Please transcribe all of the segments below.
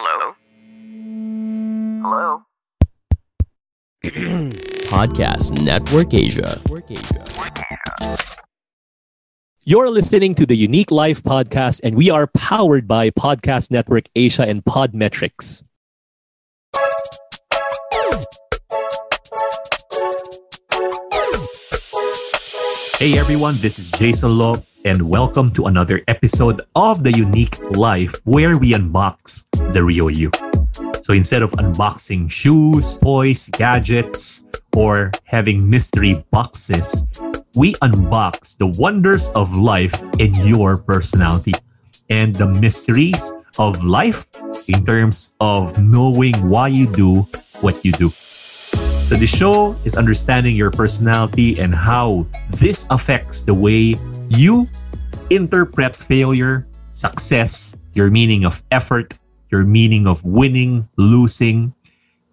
Hello? Hello? Podcast Network Asia. You're listening to the Unique Life podcast, and we are powered by Podcast Network Asia and Podmetrics. Hey everyone, this is Jayson Lo, and welcome to another episode of The Unique Life where we unbox the real you. So instead of unboxing shoes, toys, gadgets, or having mystery boxes, we unbox the wonders of life in your personality and the mysteries of life in terms of knowing why you do what you do. So the show is understanding your personality and how this affects the way you interpret failure, success, your meaning of effort, your meaning of winning, losing,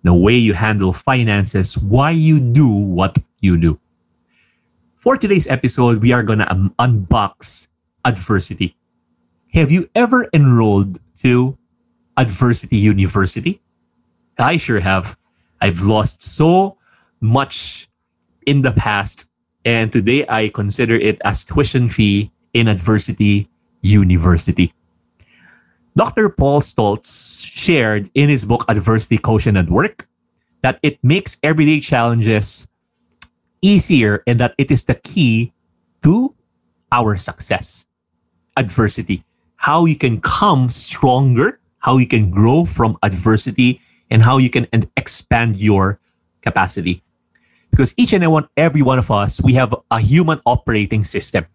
the way you handle finances, why you do what you do. For today's episode, we are going to um, unbox adversity. Have you ever enrolled to Adversity University? I sure have. I've lost so much in the past, and today I consider it as tuition fee in Adversity University. Dr. Paul Stoltz shared in his book Adversity Quotient at Work that it makes everyday challenges easier and that it is the key to our success. Adversity, how you can come stronger, how you can grow from adversity, and how you can expand your capacity. Because each and every one of us, we have a human operating system.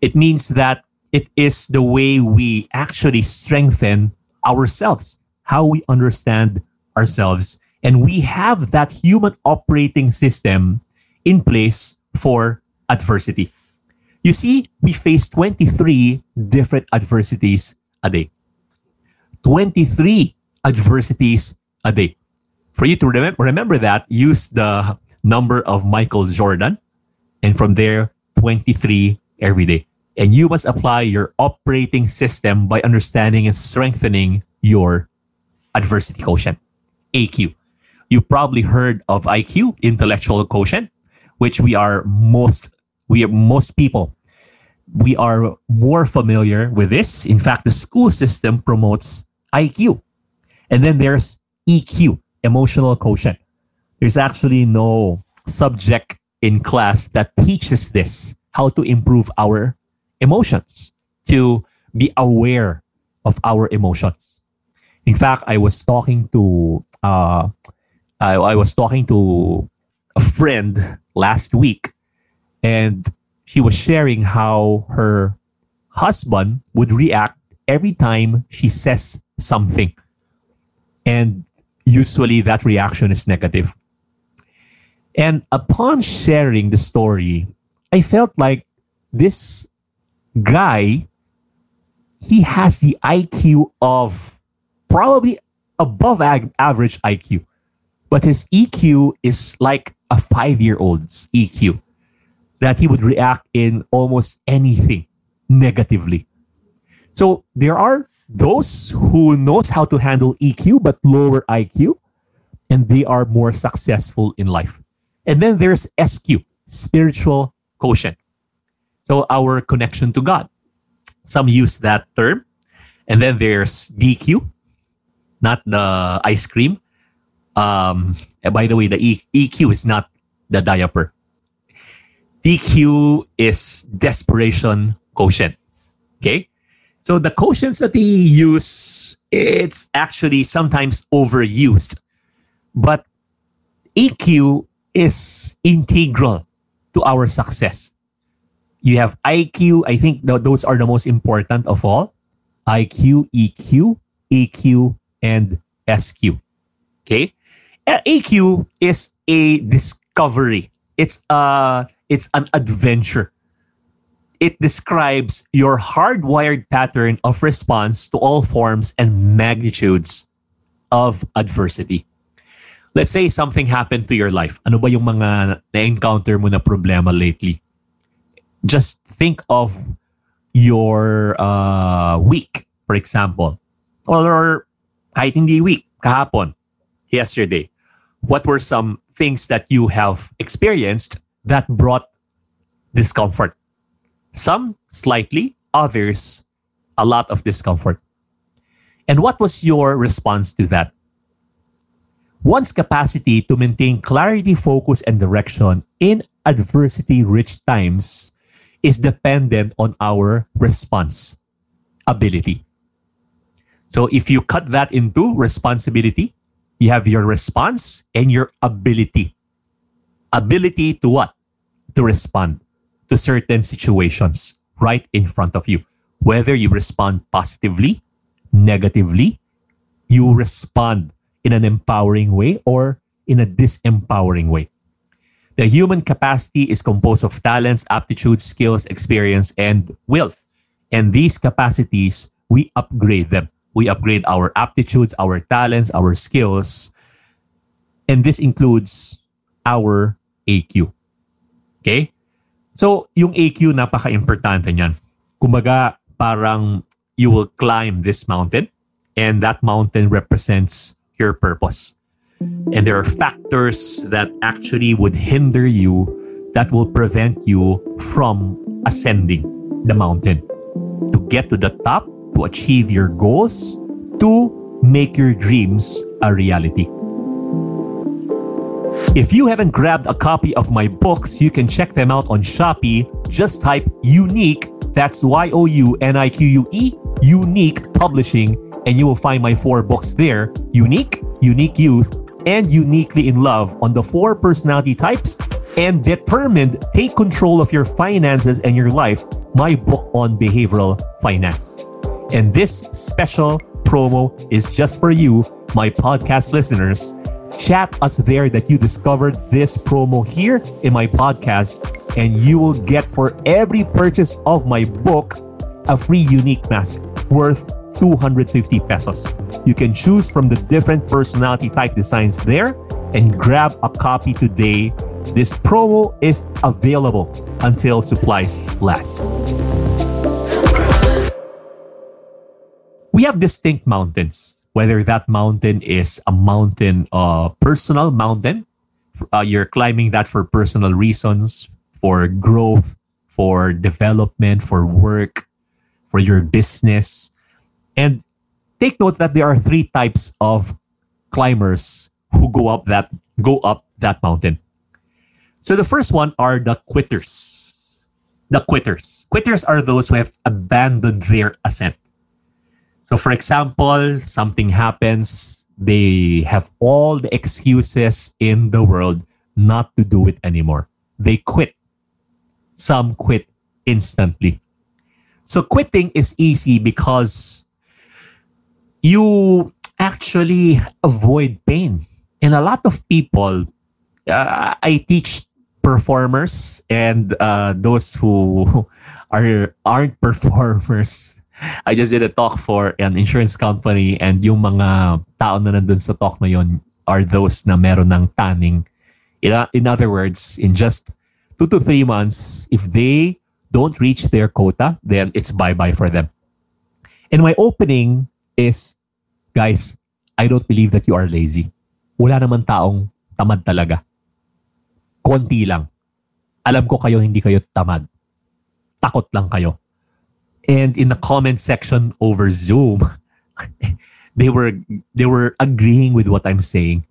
It means that it is the way we actually strengthen ourselves, how we understand ourselves. And we have that human operating system in place for adversity. You see, we face 23 different adversities a day. 23 adversities a day. For you to remember, remember that, use the number of Michael Jordan, and from there, 23 every day. And you must apply your operating system by understanding and strengthening your adversity quotient, AQ. You probably heard of IQ, intellectual quotient, which we are most we are most people we are more familiar with this. In fact, the school system promotes IQ. And then there's EQ, emotional quotient. There's actually no subject in class that teaches this, how to improve our emotions, to be aware of our emotions. In fact, I was talking to uh, I, I was talking to a friend last week, and she was sharing how her husband would react every time she says something. And usually that reaction is negative. And upon sharing the story, I felt like this guy, he has the IQ of probably above ag- average IQ, but his EQ is like a five year old's EQ that he would react in almost anything negatively. So there are those who knows how to handle EQ but lower IQ and they are more successful in life. And then there's SQ, spiritual quotient. So our connection to God. Some use that term. And then there's DQ, not the ice cream. Um, by the way, the e- EQ is not the diaper. DQ is desperation quotient. Okay? So the quotients that he use, it's actually sometimes overused. But EQ is integral to our success. You have IQ, I think th- those are the most important of all. IQ, EQ, EQ, and SQ. Okay? AQ is a discovery. It's a it's an adventure. It describes your hardwired pattern of response to all forms and magnitudes of adversity. Let's say something happened to your life. Ano ba yung mga na-encounter mo na problema lately? Just think of your uh, week, for example. Or kahit hindi week, kahapon, yesterday. What were some things that you have experienced that brought discomfort? Some slightly, others a lot of discomfort. And what was your response to that? One's capacity to maintain clarity, focus, and direction in adversity rich times is dependent on our response ability. So if you cut that into responsibility, you have your response and your ability. Ability to what? To respond to certain situations right in front of you. Whether you respond positively, negatively, you respond in an empowering way or in a disempowering way. The human capacity is composed of talents, aptitudes, skills, experience, and will. And these capacities, we upgrade them. We upgrade our aptitudes, our talents, our skills. And this includes our AQ. Okay? So, yung AQ, napaka-importante niyan. Kumbaga, parang you will climb this mountain and that mountain represents your purpose. And there are factors that actually would hinder you that will prevent you from ascending the mountain. To get to the top, to achieve your goals, to make your dreams a reality. If you haven't grabbed a copy of my books, you can check them out on Shopee. Just type unique, that's Y O U N I Q U E, unique Publishing, and you will find my four books there Unique, Unique Youth, and Uniquely in Love on the four personality types and Determined Take Control of Your Finances and Your Life, my book on behavioral finance. And this special promo is just for you, my podcast listeners. Chat us there that you discovered this promo here in my podcast, and you will get for every purchase of my book a free unique mask worth 250 pesos. You can choose from the different personality type designs there and grab a copy today. This promo is available until supplies last. We have distinct mountains, whether that mountain is a mountain, uh, personal mountain, uh, you're climbing that for personal reasons, for growth, for development, for work, for your business and take note that there are three types of climbers who go up that go up that mountain. So the first one are the quitters. The quitters. Quitters are those who have abandoned their ascent. So for example, something happens, they have all the excuses in the world not to do it anymore. They quit. Some quit instantly. So quitting is easy because you actually avoid pain. And a lot of people, uh, I teach performers and uh, those who are aren't performers. I just did a talk for an insurance company and yung mga tao na nandun sa talk na yun are those na meron ng tanning. In, in other words, in just two to three months, if they don't reach their quota, then it's bye-bye for them. In my opening is Guys, I don't believe that you are lazy. Wala naman taong tamad talaga. Konti lang. Alam ko kayo hindi kayo tamad. Takot lang kayo. And in the comment section over Zoom, they were they were agreeing with what I'm saying.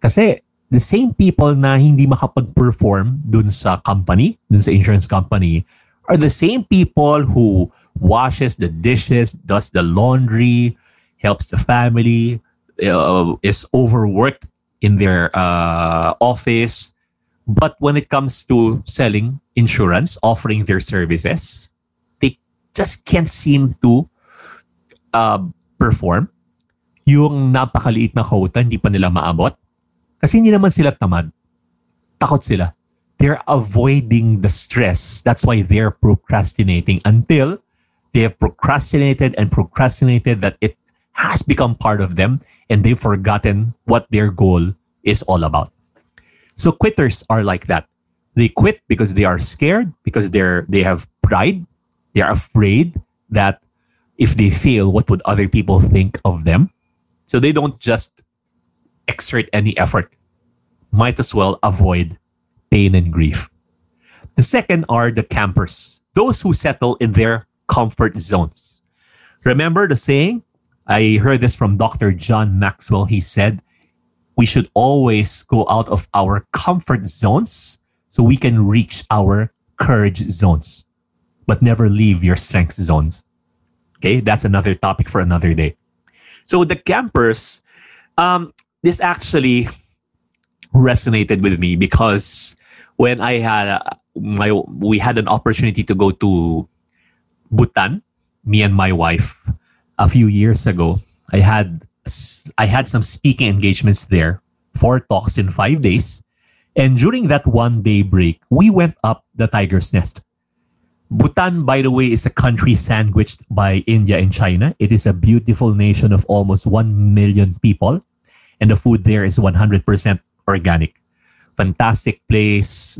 Kasi the same people na hindi makapag-perform dun sa company, dun sa insurance company, are the same people who washes the dishes, does the laundry, helps the family, uh, is overworked in their uh, office. But when it comes to selling insurance, offering their services, just can't seem to uh, perform, yung napakaliit na quota, hindi pa nila maabot. Kasi hindi naman sila tamad. Takot sila. They're avoiding the stress. That's why they're procrastinating until they have procrastinated and procrastinated that it has become part of them and they've forgotten what their goal is all about. So quitters are like that. They quit because they are scared, because they're they have pride, they're afraid that if they fail, what would other people think of them? So they don't just exert any effort. Might as well avoid pain and grief. The second are the campers, those who settle in their comfort zones. Remember the saying? I heard this from Dr. John Maxwell. He said, We should always go out of our comfort zones so we can reach our courage zones, but never leave your strength zones. Okay, that's another topic for another day. So the campers, um, this actually resonated with me because when I had uh, my we had an opportunity to go to Bhutan, me and my wife, a few years ago. I had I had some speaking engagements there, four talks in five days, and during that one day break, we went up the tiger's nest. Bhutan, by the way, is a country sandwiched by India and China. It is a beautiful nation of almost 1 million people, and the food there is 100% organic. Fantastic place,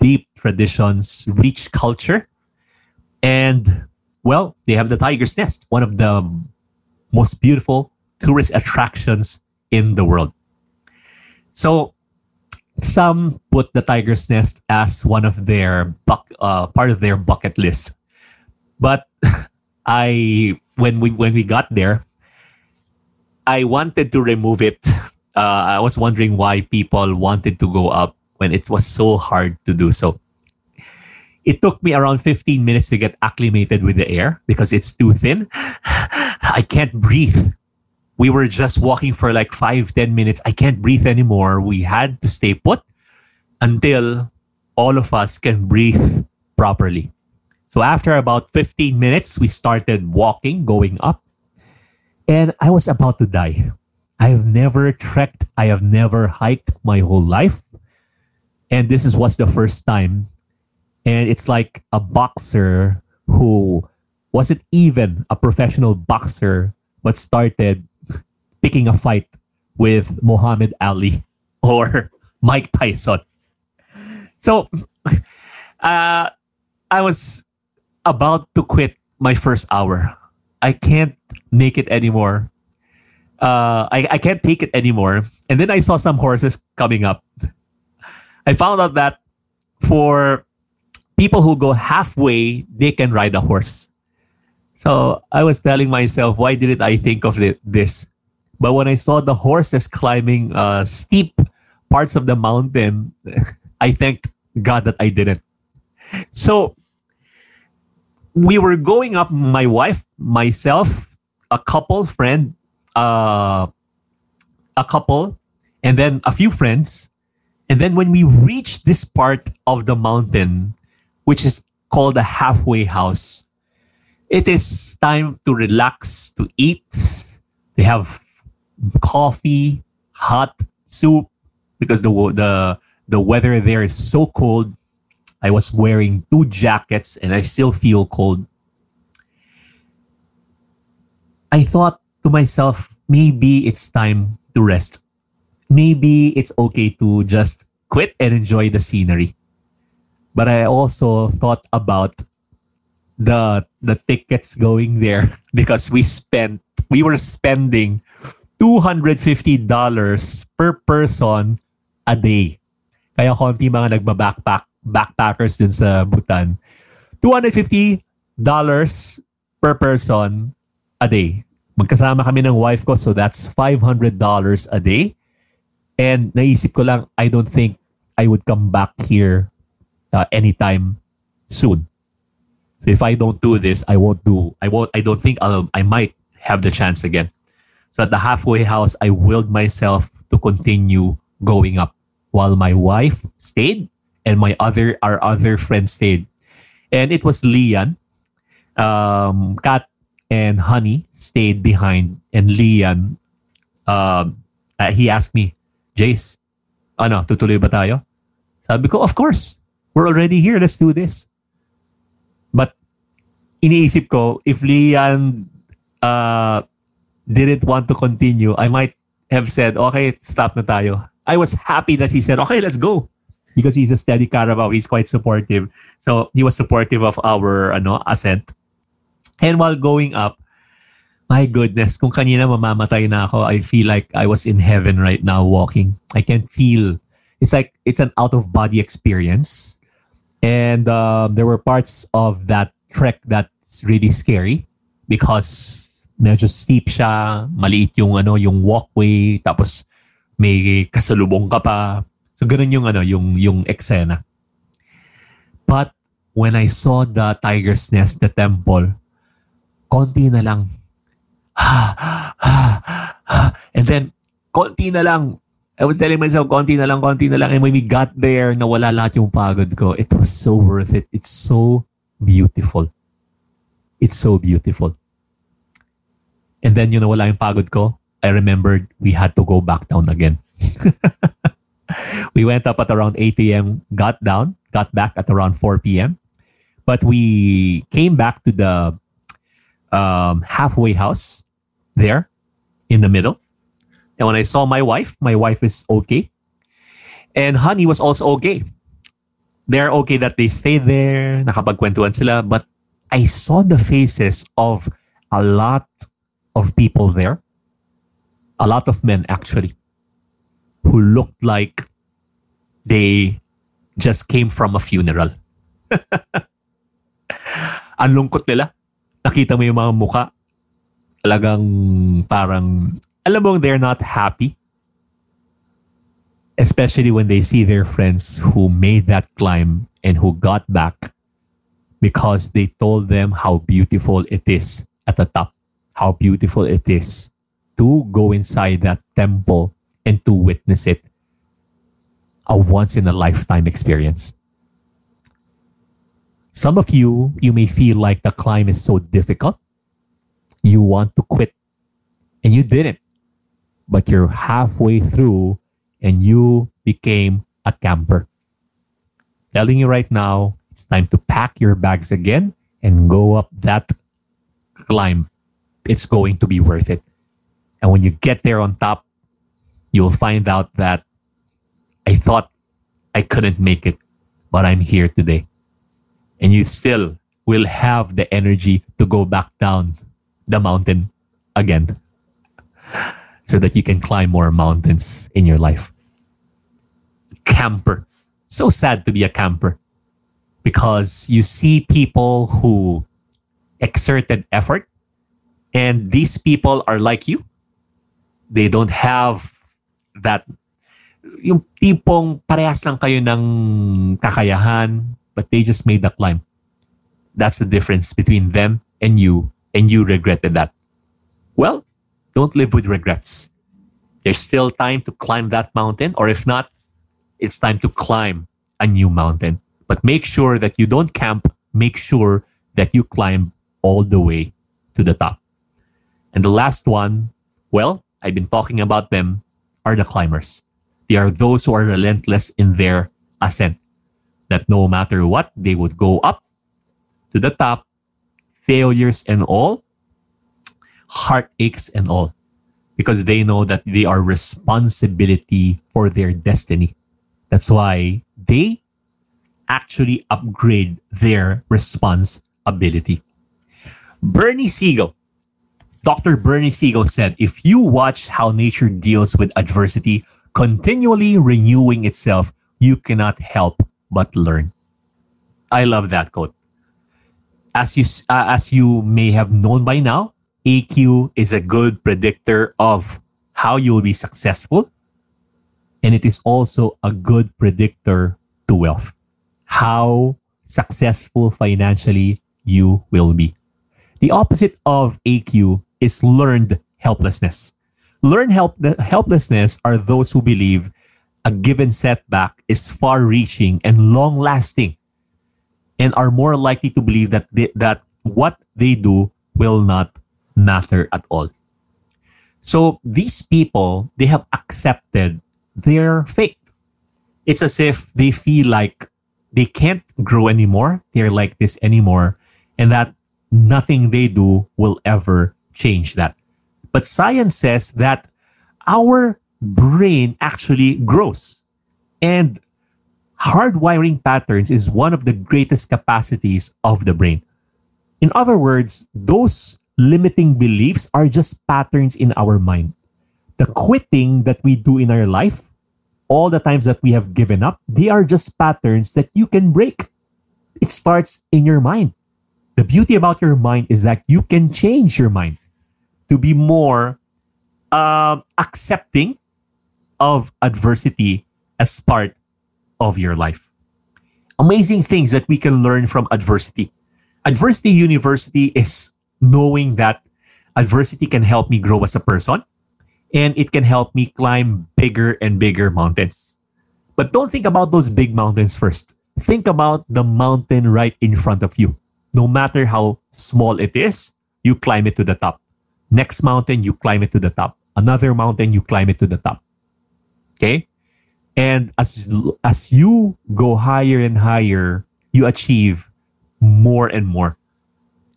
deep traditions, rich culture, and well, they have the Tiger's Nest, one of the most beautiful tourist attractions in the world. So some put the Tiger's Nest as one of their buck, uh, part of their bucket list. But I when we when we got there, I wanted to remove it. Uh, I was wondering why people wanted to go up when it was so hard to do so. It took me around 15 minutes to get acclimated with the air because it's too thin. I can't breathe. We were just walking for like five, 10 minutes. I can't breathe anymore. We had to stay put until all of us can breathe properly. So after about 15 minutes, we started walking, going up. And I was about to die. I have never trekked, I have never hiked my whole life. And this is was the first time and it's like a boxer who wasn't even a professional boxer but started picking a fight with Muhammad Ali or Mike Tyson. So uh, I was about to quit my first hour. I can't make it anymore. Uh, I, I can't take it anymore. And then I saw some horses coming up. I found out that for people who go halfway, they can ride a horse. So I was telling myself, why didn't I think of this? But when I saw the horses climbing uh, steep parts of the mountain, I thanked God that I didn't. So we were going up, my wife, myself, a couple friend, uh, a couple, and then a few friends. And then when we reached this part of the mountain, which is called the halfway house. It is time to relax, to eat, to have coffee, hot soup, because the the the weather there is so cold. I was wearing two jackets and I still feel cold. I thought to myself, maybe it's time to rest. Maybe it's okay to just quit and enjoy the scenery but I also thought about the the tickets going there because we spent we were spending $250 per person a day. Kaya konti mga nagba-backpack backpackers din sa Bhutan. $250 per person a day. Magkasama kami ng wife ko so that's $500 a day. And naisip ko lang I don't think I would come back here uh, anytime soon. So if I don't do this, I won't do. I won't. I don't think I'll. I might have the chance again. So at the halfway house, I willed myself to continue going up, while my wife stayed and my other our other friend stayed, and it was Lian, um, Kat, and Honey stayed behind, and Lian, uh, uh, he asked me, Jace, ano, tutuloy ba tayo? Sabi ko, of course. We're already here. Let's do this. But iniisip ko, if Lian uh, didn't want to continue, I might have said, okay, stop na tayo. I was happy that he said, okay, let's go. Because he's a steady Carabao. He's quite supportive. So he was supportive of our ano, ascent. And while going up, my goodness, kung kanina mamamatay na ako, I feel like I was in heaven right now walking. I can feel, it's like, it's an out of body experience. And uh, there were parts of that trek that's really scary because medyo steep siya, maliit yung ano, yung walkway, tapos may kasalubong ka pa. So ganun yung ano, yung yung eksena. But when I saw the tiger's nest, the temple, konti na lang. And then, konti na lang. I was telling myself, konti na lang, konti na lang. And when we got there, nawala lahat yung pagod ko. It was so worth it. It's so beautiful. It's so beautiful. And then, you know, wala yung pagod ko. I remembered we had to go back down again. we went up at around 8 a.m., got down, got back at around 4 p.m. But we came back to the um, halfway house there in the middle. And when I saw my wife, my wife is okay. And Honey was also okay. They're okay that they stayed there, nakapagkwentuhan sila. But I saw the faces of a lot of people there, a lot of men actually, who looked like they just came from a funeral. Ang lungkot nila. Nakita mo yung mga muka. Talagang parang, alam mo, they're not happy. Especially when they see their friends who made that climb and who got back because they told them how beautiful it is at the top how beautiful it is to go inside that temple and to witness it a once in a lifetime experience. Some of you, you may feel like the climb is so difficult. You want to quit and you didn't, but you're halfway through and you became a camper. Telling you right now, it's time to pack your bags again and go up that climb it's going to be worth it. And when you get there on top, you'll find out that I thought I couldn't make it, but I'm here today. And you still will have the energy to go back down the mountain again so that you can climb more mountains in your life. Camper. So sad to be a camper because you see people who exerted effort and these people are like you. They don't have that yung tipong parehas lang kayo ng kakayahan, but they just made the climb. That's the difference between them and you, and you regretted that. Well, don't live with regrets. There's still time to climb that mountain, or if not, it's time to climb a new mountain. But make sure that you don't camp. Make sure that you climb all the way to the top. And the last one, well, I've been talking about them, are the climbers. They are those who are relentless in their ascent. That no matter what, they would go up to the top, failures and all, heartaches and all, because they know that they are responsibility for their destiny. That's why they actually upgrade their responsibility. Bernie Siegel Dr. Bernie Siegel said, if you watch how nature deals with adversity, continually renewing itself, you cannot help but learn. I love that quote. As you, uh, as you may have known by now, AQ is a good predictor of how you'll be successful. And it is also a good predictor to wealth, how successful financially you will be. The opposite of AQ is learned helplessness. Learned help- helplessness are those who believe a given setback is far reaching and long lasting and are more likely to believe that they, that what they do will not matter at all. So these people, they have accepted their fate. It's as if they feel like they can't grow anymore. They're like this anymore. And that nothing they do will ever change that. But science says that our brain actually grows. And hardwiring patterns is one of the greatest capacities of the brain. In other words, those limiting beliefs are just patterns in our mind. The quitting that we do in our life, all the times that we have given up, they are just patterns that you can break. It starts in your mind. The beauty about your mind is that you can change your mind to be more uh, accepting of adversity as part of your life. Amazing things that we can learn from adversity. Adversity University is knowing that adversity can help me grow as a person and it can help me climb bigger and bigger mountains. But don't think about those big mountains first. Think about the mountain right in front of you. No matter how small it is, you climb it to the top. Next mountain, you climb it to the top. Another mountain, you climb it to the top. Okay? And as as you go higher and higher, you achieve more and more.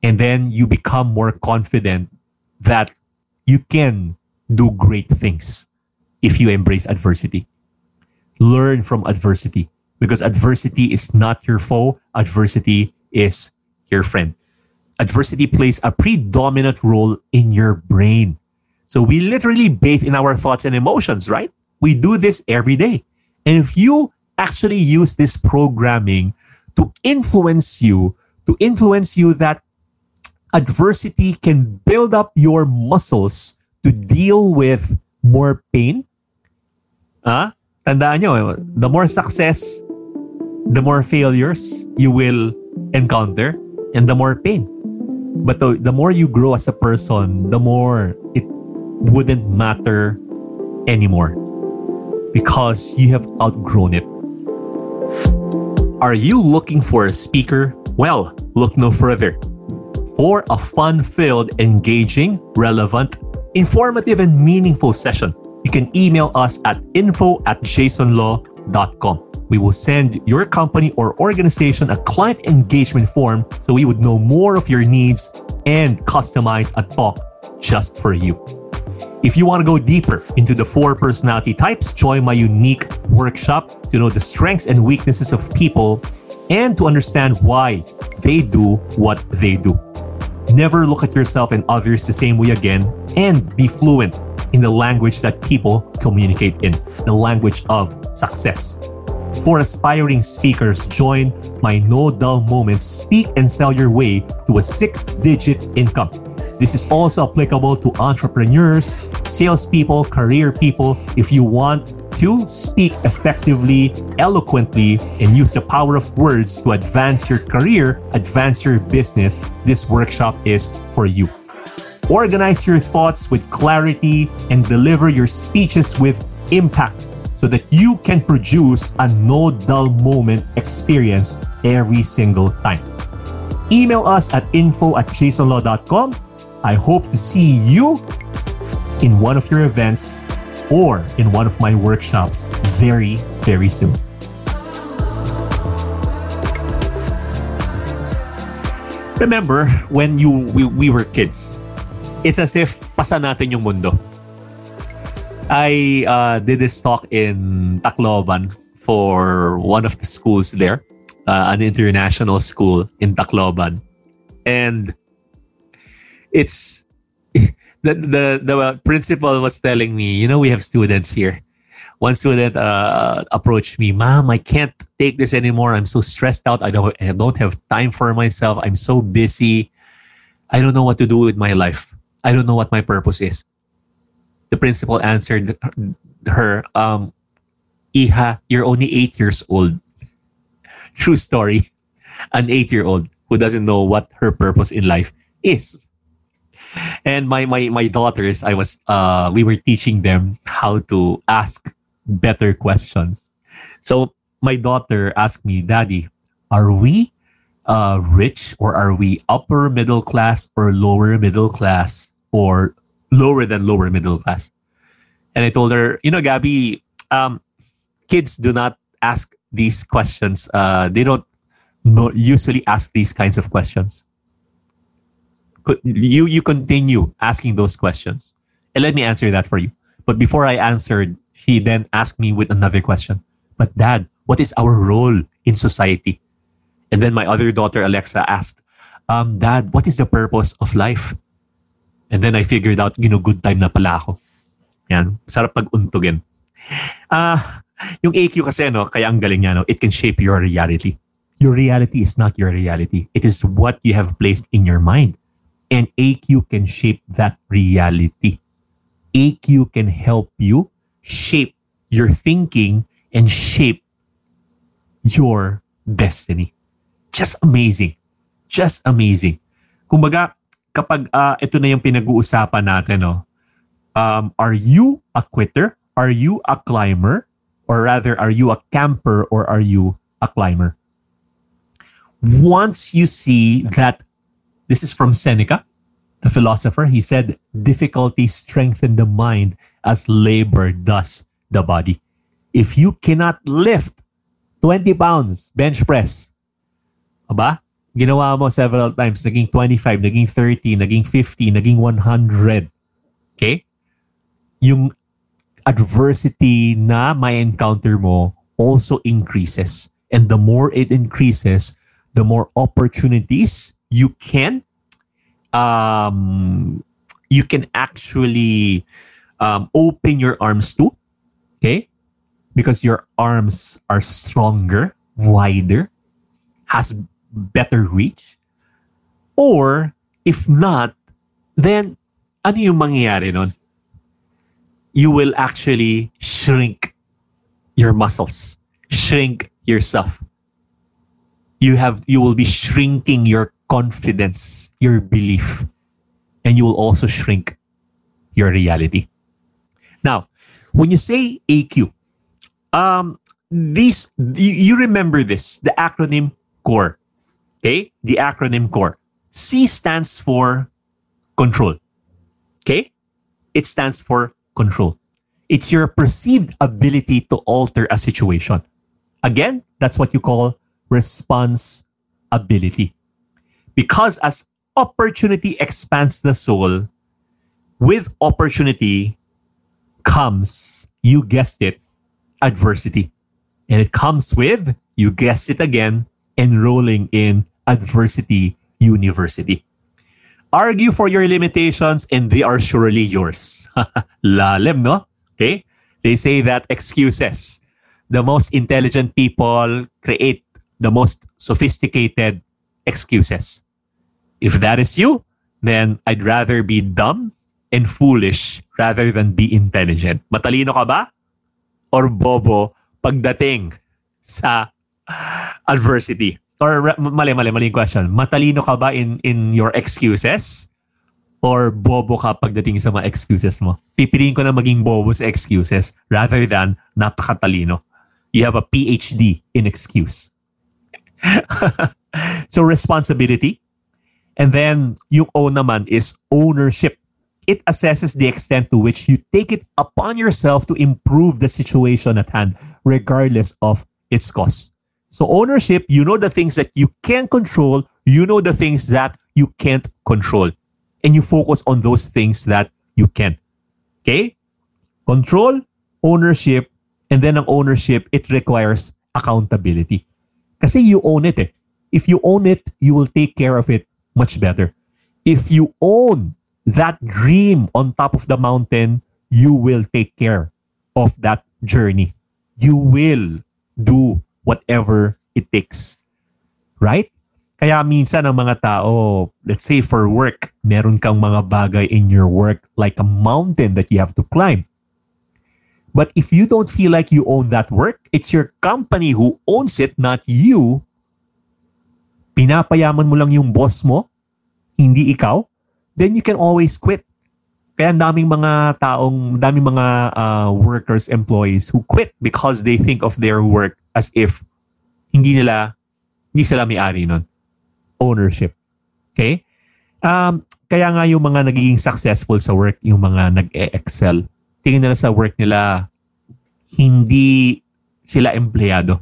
And then you become more confident that you can do great things if you embrace adversity. Learn from adversity because adversity is not your foe, adversity is your friend. Adversity plays a predominant role in your brain. So we literally bathe in our thoughts and emotions, right? We do this every day. And if you actually use this programming to influence you, to influence you that adversity can build up your muscles to deal with more pain. Ah, tandaan nyo, the more success, the more failures you will encounter and the more pain. But the, the more you grow as a person, the more it wouldn't matter anymore because you have outgrown it. Are you looking for a speaker? Well, look no further. For a fun filled, engaging, relevant, informative, and meaningful session, you can email us at info at jaysonlo.com. We will send your company or organization a client engagement form so we would know more of your needs and customize a talk just for you. If you want to go deeper into the four personality types, join my unique workshop to know the strengths and weaknesses of people and to understand why they do what they do. Never look at yourself and others the same way again and be fluent in the language that people communicate in, the language of success. For aspiring speakers, join my No Dull Moments Speak and Sell Your Way to a six digit income. This is also applicable to entrepreneurs, salespeople, career people. If you want to speak effectively, eloquently, and use the power of words to advance your career, advance your business, this workshop is for you. Organize your thoughts with clarity and deliver your speeches with impact so that you can produce a no dull moment experience every single time. Email us at info at jaysonlo.com I hope to see you in one of your events or in one of my workshops very, very soon. Remember when you we, we were kids, it's as if pasa natin yung mundo. I uh, did this talk in Tacloban for one of the schools there, uh, an international school in Tacloban. And it's the, the the principal was telling me, you know, we have students here. One student uh, approached me, "Mom, I can't take this anymore. I'm so stressed out. I don't I don't have time for myself. I'm so busy. I don't know what to do with my life. I don't know what my purpose is." The principal answered her, um, "Iha, you're only eight years old. True story. An eight-year-old who doesn't know what her purpose in life is." and my my my daughters, I was uh we were teaching them how to ask better questions. So my daughter asked me, Daddy, are we uh, rich or are we upper middle class or lower middle class or lower than lower middle class? And I told her, you know, Gabby, um, kids do not ask these questions. Uh, they don't usually ask these kinds of questions. You you continue asking those questions, and let me answer that for you. But before I answered, she then asked me with another question. But dad, what is our role in society? And then my other daughter, Alexa, asked, um, Dad, what is the purpose of life? And then I figured out, you know, good time na pala ako. Yan. Sarap pag-untugin. Ah, uh, yung AQ kasi, no, kaya ang galing niya, no, it can shape your reality. Your reality is not your reality. It is what you have placed in your mind. And AQ can shape that reality. AQ can help you shape your thinking and shape your destiny. Just amazing. Just amazing. Kumbaga, kapag uh, ito na yung pinag-uusapan natin, no? Um, are you a quitter? Are you a climber? Or rather, are you a camper or are you a climber? Once you see that, this is from Seneca, the philosopher, he said, difficulty strengthen the mind as labor does the body. If you cannot lift 20 pounds bench press, aba, ginawa mo several times, naging 25, naging 30, naging 50, naging 100. Okay? Yung adversity na may encounter mo also increases. And the more it increases, the more opportunities you can um, you can actually um, open your arms to. Okay? Because your arms are stronger, wider, has better reach? Or if not, then ano yung mangyayari nun? You will actually shrink your muscles, shrink yourself. You have you will be shrinking your confidence, your belief, and you will also shrink your reality. Now, when you say AQ, um, these you, you remember this, the acronym CORE. Okay? The acronym CORE. C stands for control. Okay? It stands for control. It's your perceived ability to alter a situation. Again, that's what you call response ability. Because as opportunity expands the soul, with opportunity comes, you guessed it, adversity. And it comes with, you guessed it again, enrolling in Adversity University. Argue for your limitations and they are surely yours. Lalim, no? Okay? They say that excuses. The most intelligent people create the most sophisticated excuses. If that is you, then I'd rather be dumb and foolish rather than be intelligent. Matalino ka ba? Or bobo pagdating sa adversity? Or mali, mali, mali question. Matalino ka ba in, in your excuses? Or bobo ka pagdating sa mga excuses mo? Pipiliin ko na maging bobo sa excuses rather than napakatalino. You have a PhD in excuse. so responsibility. And then yung O naman is ownership. It assesses the extent to which you take it upon yourself to improve the situation at hand, regardless of its cost. So ownership, you know the things that you can control, you know the things that you can't control. And you focus on those things that you can. Okay? Control, ownership, and then ang ownership, it requires accountability. Kasi you own it eh. If you own it, you will take care of it much better. If you own that dream on top of the mountain, you will take care of that journey. You will do whatever it takes. Right? Kaya minsan ang mga tao, let's say for work, meron kang mga bagay in your work like a mountain that you have to climb. But if you don't feel like you own that work, it's your company who owns it, not you. Pinapayaman mo lang yung boss mo, hindi ikaw, then you can always quit. Kaya daming mga taong, daming mga uh, workers, employees who quit because they think of their work as if hindi nila, hindi sila may-ari nun. ownership. Okay? Um, kaya nga yung mga nagiging successful sa work, yung mga nag-excel, tingin nila sa work nila, hindi sila empleyado.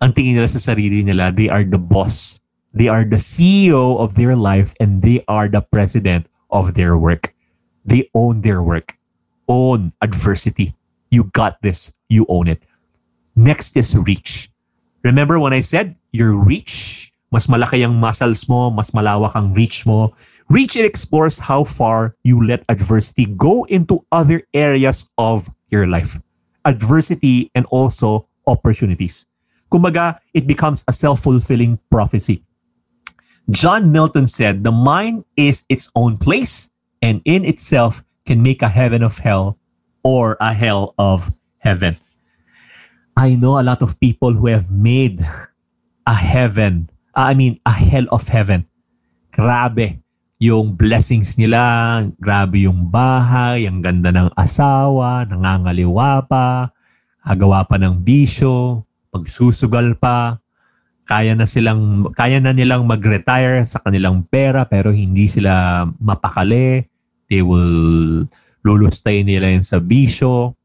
Ang tingin nila sa sarili nila, they are the boss. They are the CEO of their life and they are the president of their work. They own their work. Own adversity. You got this. You own it. Next is reach. Remember when I said your reach, mas malaki ang muscles mo, mas malawak ang reach mo. Reach it explores how far you let adversity go into other areas of your life. Adversity and also opportunities. Kumbaga, it becomes a self-fulfilling prophecy. John Milton said, the mind is its own place and in itself can make a heaven of hell or a hell of heaven. I know a lot of people who have made a heaven, I mean, a hell of heaven. Grabe yung blessings nila, grabe yung bahay, ang ganda ng asawa, nangangaliwa pa, agawa pa ng bisyo, pagsusugal pa, kaya na silang kaya na nilang mag-retire sa kanilang pera pero hindi sila mapakali. They will lulustay nila yun sa bisyo.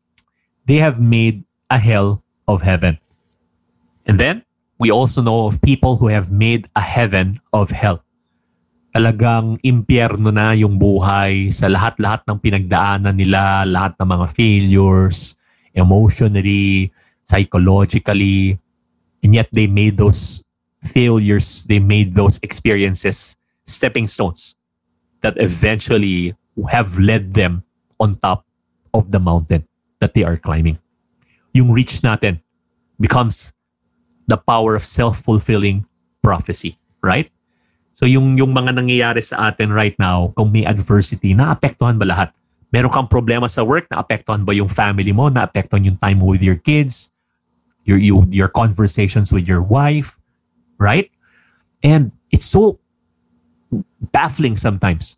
They have made a hell of heaven. And then, we also know of people who have made a heaven of hell. Talagang impyerno na yung buhay sa lahat-lahat ng pinagdaanan nila, lahat ng mga failures, emotionally, psychologically, and yet they made those failures, they made those experiences stepping stones that eventually have led them on top of the mountain that they are climbing. Yung reach natin becomes the power of self-fulfilling prophecy, right? So yung yung mga nangyayari sa atin right now, kung may adversity, naapektuhan ba lahat? Meron kang problema sa work, naapektuhan ba yung family mo? Naapektuhan yung time with your kids? your you, your conversations with your wife, right? And it's so baffling sometimes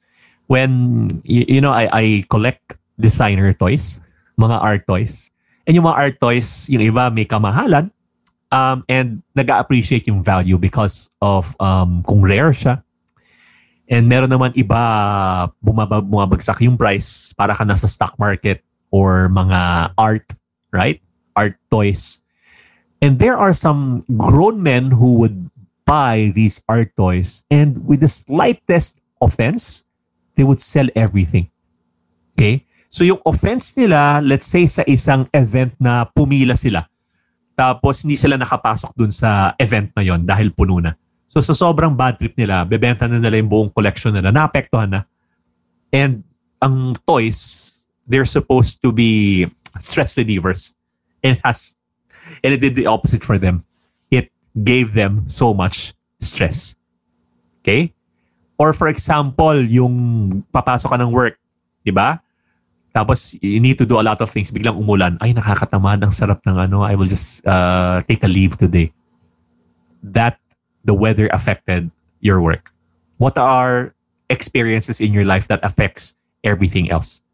when you, you know I, I collect designer toys, mga art toys. And yung mga art toys, yung iba may kamahalan um, and nag-appreciate yung value because of um, kung rare siya. And meron naman iba bumabag, bumabagsak yung price para ka nasa stock market or mga art, right? Art toys And there are some grown men who would buy these art toys and with the slightest offense, they would sell everything. Okay? So yung offense nila, let's say sa isang event na pumila sila, tapos hindi sila nakapasok dun sa event na yon dahil puno na. So sa sobrang bad trip nila, bebenta na nila yung buong collection nila, naapektuhan na. And ang toys, they're supposed to be stress relievers. It has and it did the opposite for them. It gave them so much stress. Okay? Or for example, yung papasok ka ng work, di ba? Tapos, you need to do a lot of things. Biglang umulan. Ay, nakakatamad. Ang sarap ng ano. I will just uh, take a leave today. That, the weather affected your work. What are experiences in your life that affects everything else?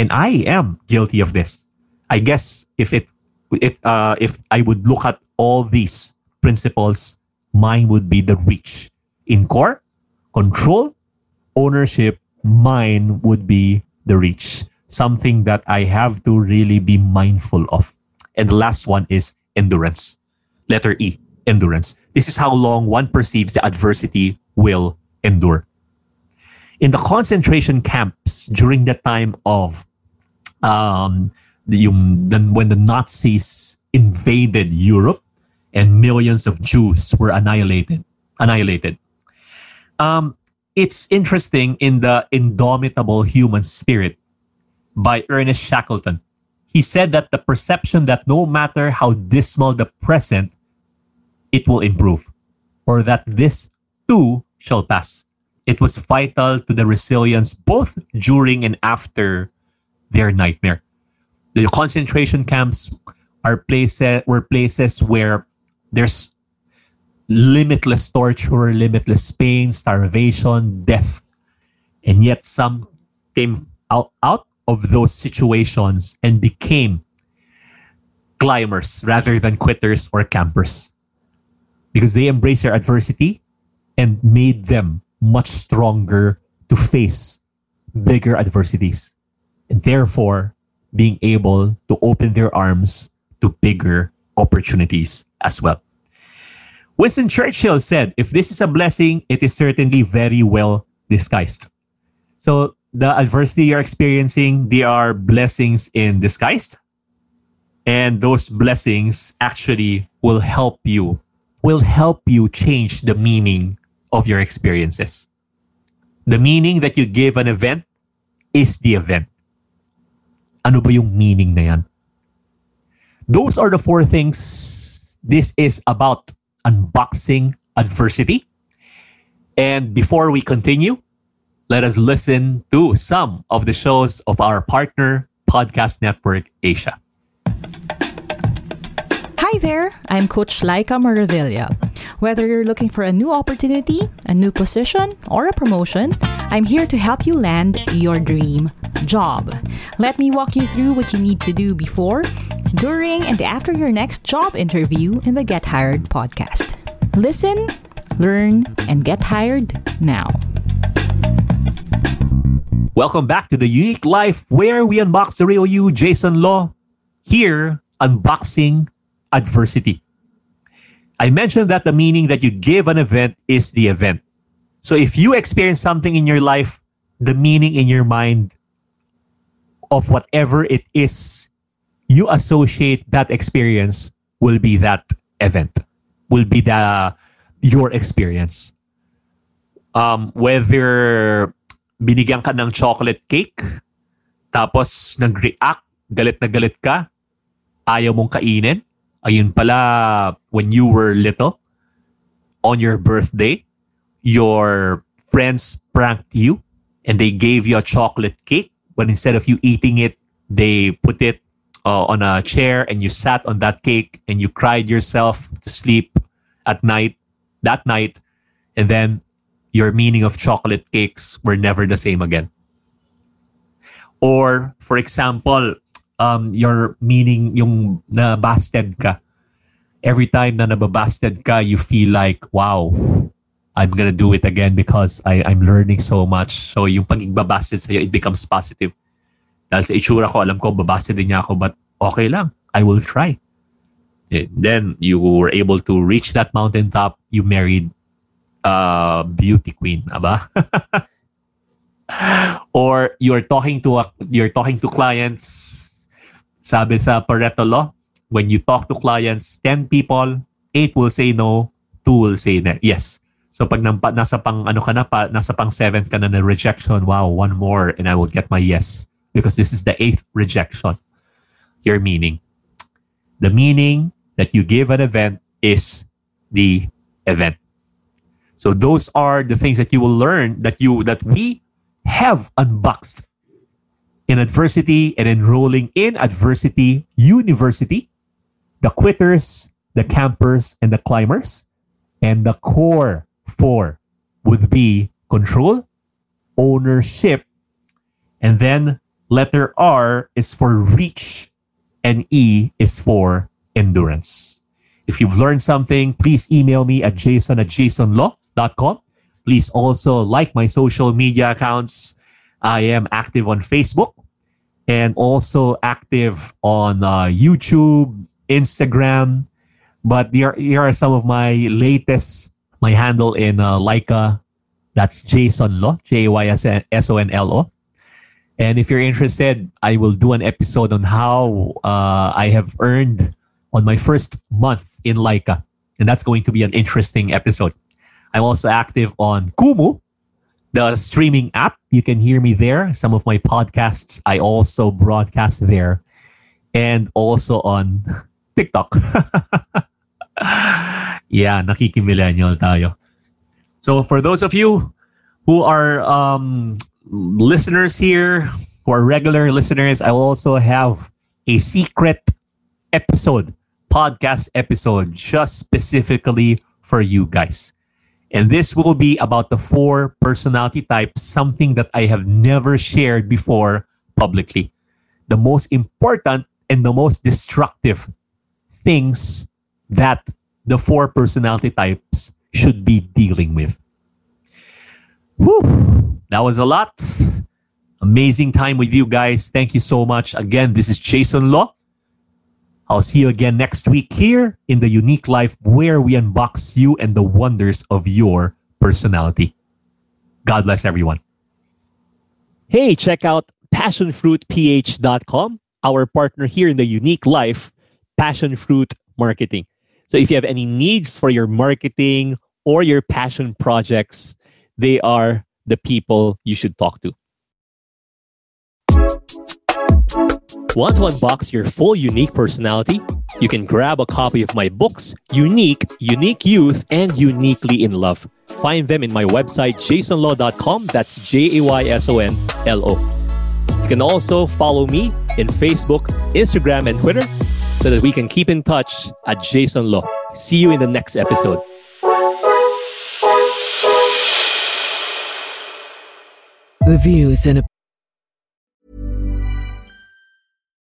And I am guilty of this. I guess if it it, uh, if I would look at all these principles, mine would be the reach. In core, control, ownership, mine would be the reach. Something that I have to really be mindful of. And the last one is endurance. Letter E, endurance. This is how long one perceives the adversity will endure. In the concentration camps during the time of um, then when the Nazis invaded Europe and millions of Jews were annihilated annihilated. Um, it's interesting in the Indomitable Human Spirit by Ernest Shackleton. He said that the perception that no matter how dismal the present, it will improve, or that this too shall pass. It was vital to the resilience both during and after their nightmare the concentration camps are places were places where there's limitless torture, limitless pain, starvation, death. And yet some came out, out of those situations and became climbers rather than quitters or campers. Because they embraced their adversity, and made them much stronger to face bigger adversities. And therefore, being able to open their arms to bigger opportunities as well. Winston Churchill said, if this is a blessing, it is certainly very well disguised. So the adversity you're experiencing, they are blessings in disguise. And those blessings actually will help you, will help you change the meaning of your experiences. The meaning that you give an event is the event. Ano ba yung meaning na yan? Those are the four things this is about unboxing adversity. And before we continue, let us listen to some of the shows of our partner, Podcast Network Asia. Hi there, I'm Coach Laika Maravilla. Whether you're looking for a new opportunity, a new position, or a promotion, I'm here to help you land your dream job. Let me walk you through what you need to do before, during, and after your next job interview in the Get Hired podcast. Listen, learn, and get hired now. Welcome back to the Unique Life where we unbox the real you, Jayson Lo. Here, unboxing adversity. I mentioned that the meaning that you give an event is the event. So if you experience something in your life, the meaning in your mind of whatever it is you associate that experience will be that event, will be the your experience. Um, whether binigyan ka ng chocolate cake, tapos nag-react, galit na galit ka, ayaw mong kainin, ayun pala, when you were little, on your birthday, your friends pranked you and they gave you a chocolate cake, but instead of you eating it, they put it uh, on a chair and you sat on that cake and you cried yourself to sleep at night, that night, and then your meaning of chocolate cakes were never the same again. Or, for example, um, your meaning, yung nabasted ka. Every time na nababasted ka, you feel like, wow, I'm gonna do it again because I, I'm learning so much. So yung pagiging babasted sa'yo, it becomes positive. Dahil sa itsura ko, alam ko, babasted din niya ako, but okay lang. I will try. Then you were able to reach that mountaintop. You married a beauty queen, aba? or you're talking to a, you're talking to clients. Sabi sa Pareto law, when you talk to clients, 10 people, 8 will say no, 2 will say yes. So pag nampa, nasa pang ano ka na pa, nasa pang 7th ka na na rejection, wow, one more and I will get my yes because this is the eighth rejection. Your meaning. The meaning that you give an event is the event. So those are the things that you will learn that you that we have unboxed in adversity and enrolling in adversity university, the quitters, the campers, and the climbers. And the core four would be control, ownership, and then letter R is for reach, and E is for endurance. If you've learned something, please email me at jayson at jaysonlo.com. Please also like my social media accounts. I am active on Facebook and also active on uh, YouTube, Instagram. But here, here are some of my latest, my handle in uh, Lyka. That's Jayson Lo, J Y S O N L O. And if you're interested, I will do an episode on how uh, I have earned on my first month in Lyka. And that's going to be an interesting episode. I'm also active on Kumu, the streaming app. You can hear me there. Some of my podcasts, I also broadcast there. And also on TikTok. yeah, nakikimillennial tayo. So for those of you who are um, listeners here, who are regular listeners, I also have a secret episode, podcast episode, just specifically for you guys. And this will be about the four personality types, something that I have never shared before publicly. The most important and the most destructive things that the four personality types should be dealing with. Whew, that was a lot. Amazing time with you guys. Thank you so much. Again, this is Jayson Lo. I'll see you again next week here in the unique life where we unbox you and the wonders of your personality. God bless everyone. Hey, check out passionfruitph.com, our partner here in the unique life, Passion Fruit Marketing. So if you have any needs for your marketing or your passion projects, they are the people you should talk to. Want to unbox your full unique personality? You can grab a copy of my books, Unique, Unique Youth, and Uniquely in Love. Find them in my website, jaysonlo.com. That's J A Y S O N L O. You can also follow me in Facebook, Instagram, and Twitter so that we can keep in touch at Jayson Lo. See you in the next episode. The views and